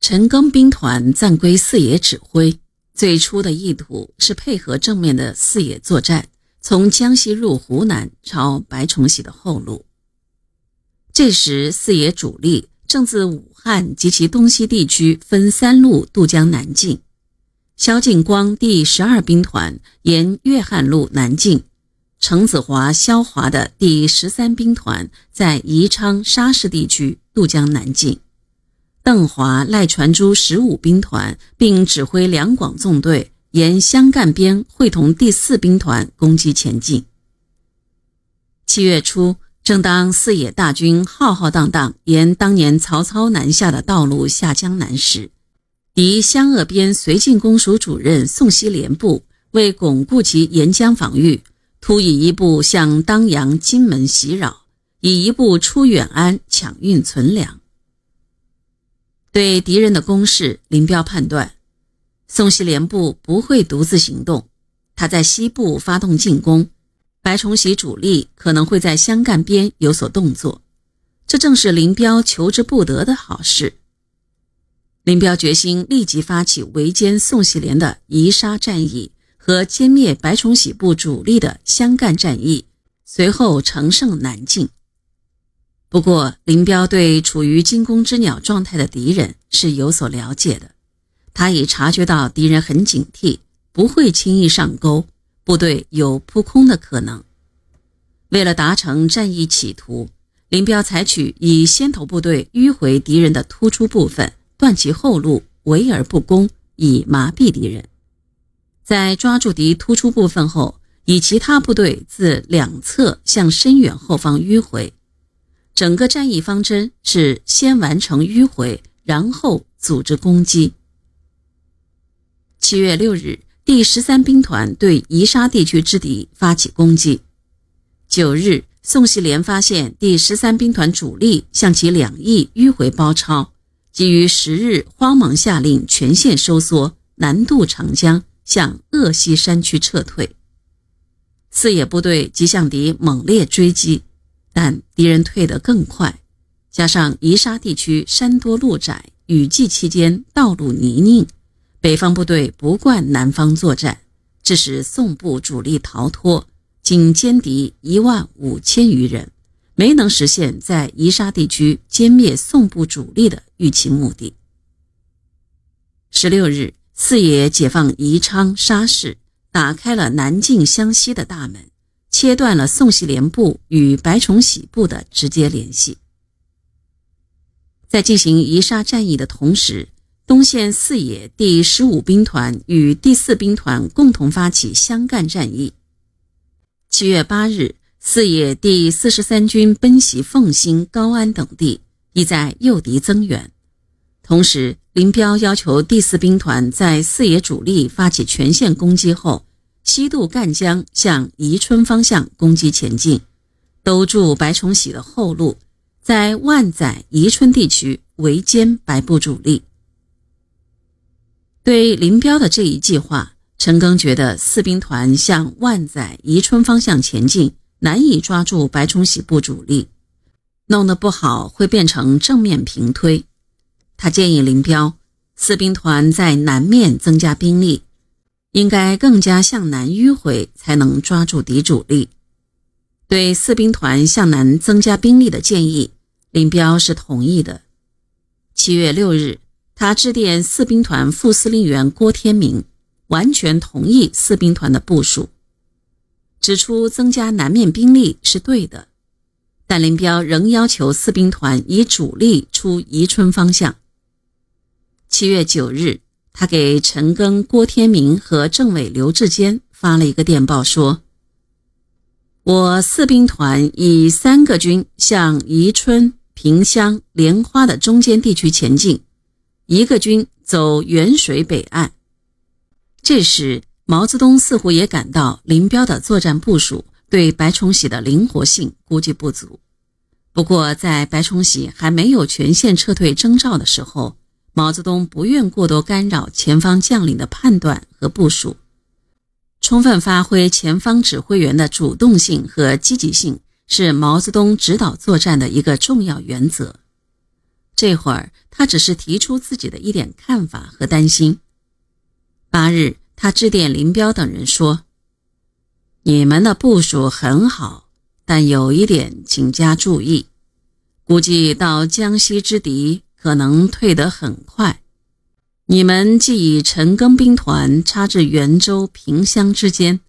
陈赓兵团暂归四野指挥，最初的意图是配合正面的四野作战，从江西入湖南，抄白崇禧的后路。这时，四野主力正自武汉及其东西地区分三路渡江南进。萧劲光第十二兵团沿粤汉路南进，程子华、萧华的第十三兵团在宜昌沙市地区渡江南进。邓华、赖传珠十五兵团，并指挥两广纵队沿湘赣边会同第四兵团攻击前进。七月初，正当四野大军浩浩荡荡沿当年曹操南下的道路下江南时，敌湘鄂边绥靖公署主任宋希濂部为巩固其沿江防御，突以一部向当阳、金门袭扰，以一部出远安抢运存粮。对敌人的攻势，林彪判断，宋希濂部不会独自行动。他在西部发动进攻，白崇禧主力可能会在湘赣边有所动作，这正是林彪求之不得的好事。林彪决心立即发起围歼宋希濂的宜沙战役和歼灭白崇禧部主力的湘赣战役，随后乘胜南进。不过，林彪对处于惊弓之鸟状态的敌人是有所了解的，他已察觉到敌人很警惕，不会轻易上钩，部队有扑空的可能。为了达成战役企图，林彪采取以先头部队迂回敌人的突出部分，断其后路，围而不攻，以麻痹敌人。在抓住敌突出部分后，以其他部队自两侧向深远后方迂回。整个战役方针是先完成迂回，然后组织攻击。七月六日，第十三兵团对宜沙地区之敌发起攻击。九日，宋希濂发现第十三兵团主力向其两翼迂回包抄，基于十日慌忙下令全线收缩，南渡长江，向鄂西山区撤退。四野部队即向敌猛烈追击。但敌人退得更快，加上宜沙地区山多路窄，雨季期间道路泥泞，北方部队不惯南方作战，致使宋部主力逃脱，仅歼敌一万五千余人，没能实现在宜沙地区歼灭宋部主力的预期目的。十六日，四野解放宜昌沙市，打开了南进湘西的大门。切断了宋希濂部与白崇禧部的直接联系。在进行宜沙战役的同时，东线四野第十五兵团与第四兵团共同发起湘赣战役。七月八日，四野第四十三军奔袭凤新、高安等地，意在诱敌增援。同时，林彪要求第四兵团在四野主力发起全线攻击后。西渡赣江，向宜春方向攻击前进，兜住白崇禧的后路，在万载、宜春地区围歼白部主力。对林彪的这一计划，陈赓觉得四兵团向万载、宜春方向前进，难以抓住白崇禧部主力，弄得不好会变成正面平推。他建议林彪，四兵团在南面增加兵力。应该更加向南迂回，才能抓住敌主力。对四兵团向南增加兵力的建议，林彪是同意的。七月六日，他致电四兵团副司令员郭天明，完全同意四兵团的部署，指出增加南面兵力是对的，但林彪仍要求四兵团以主力出宜春方向。七月九日。他给陈赓、郭天明和政委刘志坚发了一个电报，说：“我四兵团以三个军向宜春、萍乡、莲花的中间地区前进，一个军走沅水北岸。”这时，毛泽东似乎也感到林彪的作战部署对白崇禧的灵活性估计不足。不过，在白崇禧还没有全线撤退征兆的时候。毛泽东不愿过多干扰前方将领的判断和部署，充分发挥前方指挥员的主动性和积极性，是毛泽东指导作战的一个重要原则。这会儿他只是提出自己的一点看法和担心。八日，他致电林彪等人说：“你们的部署很好，但有一点请加注意，估计到江西之敌可能退得很快。你们既以陈赓兵团插至袁州、萍乡之间，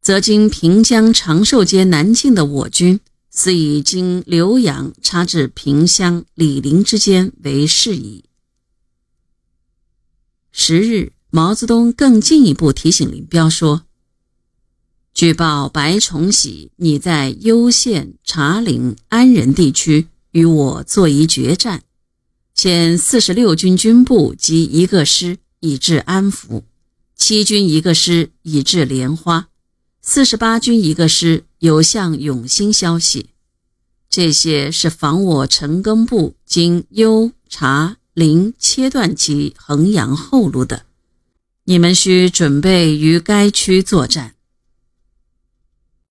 则经平江、长寿街、南进的我军，似以经浏阳插至萍乡、醴陵之间为适宜。”十日。毛泽东更进一步提醒林彪说：“据报白崇禧你在攸县、茶陵、安仁地区与我作一决战，遣四十六军军部及一个师以至安福，七军一个师以至莲花，四十八军一个师有向永兴消息。这些是防我陈赓部经攸、茶、陵切断其衡阳后路的。”你们需准备于该区作战。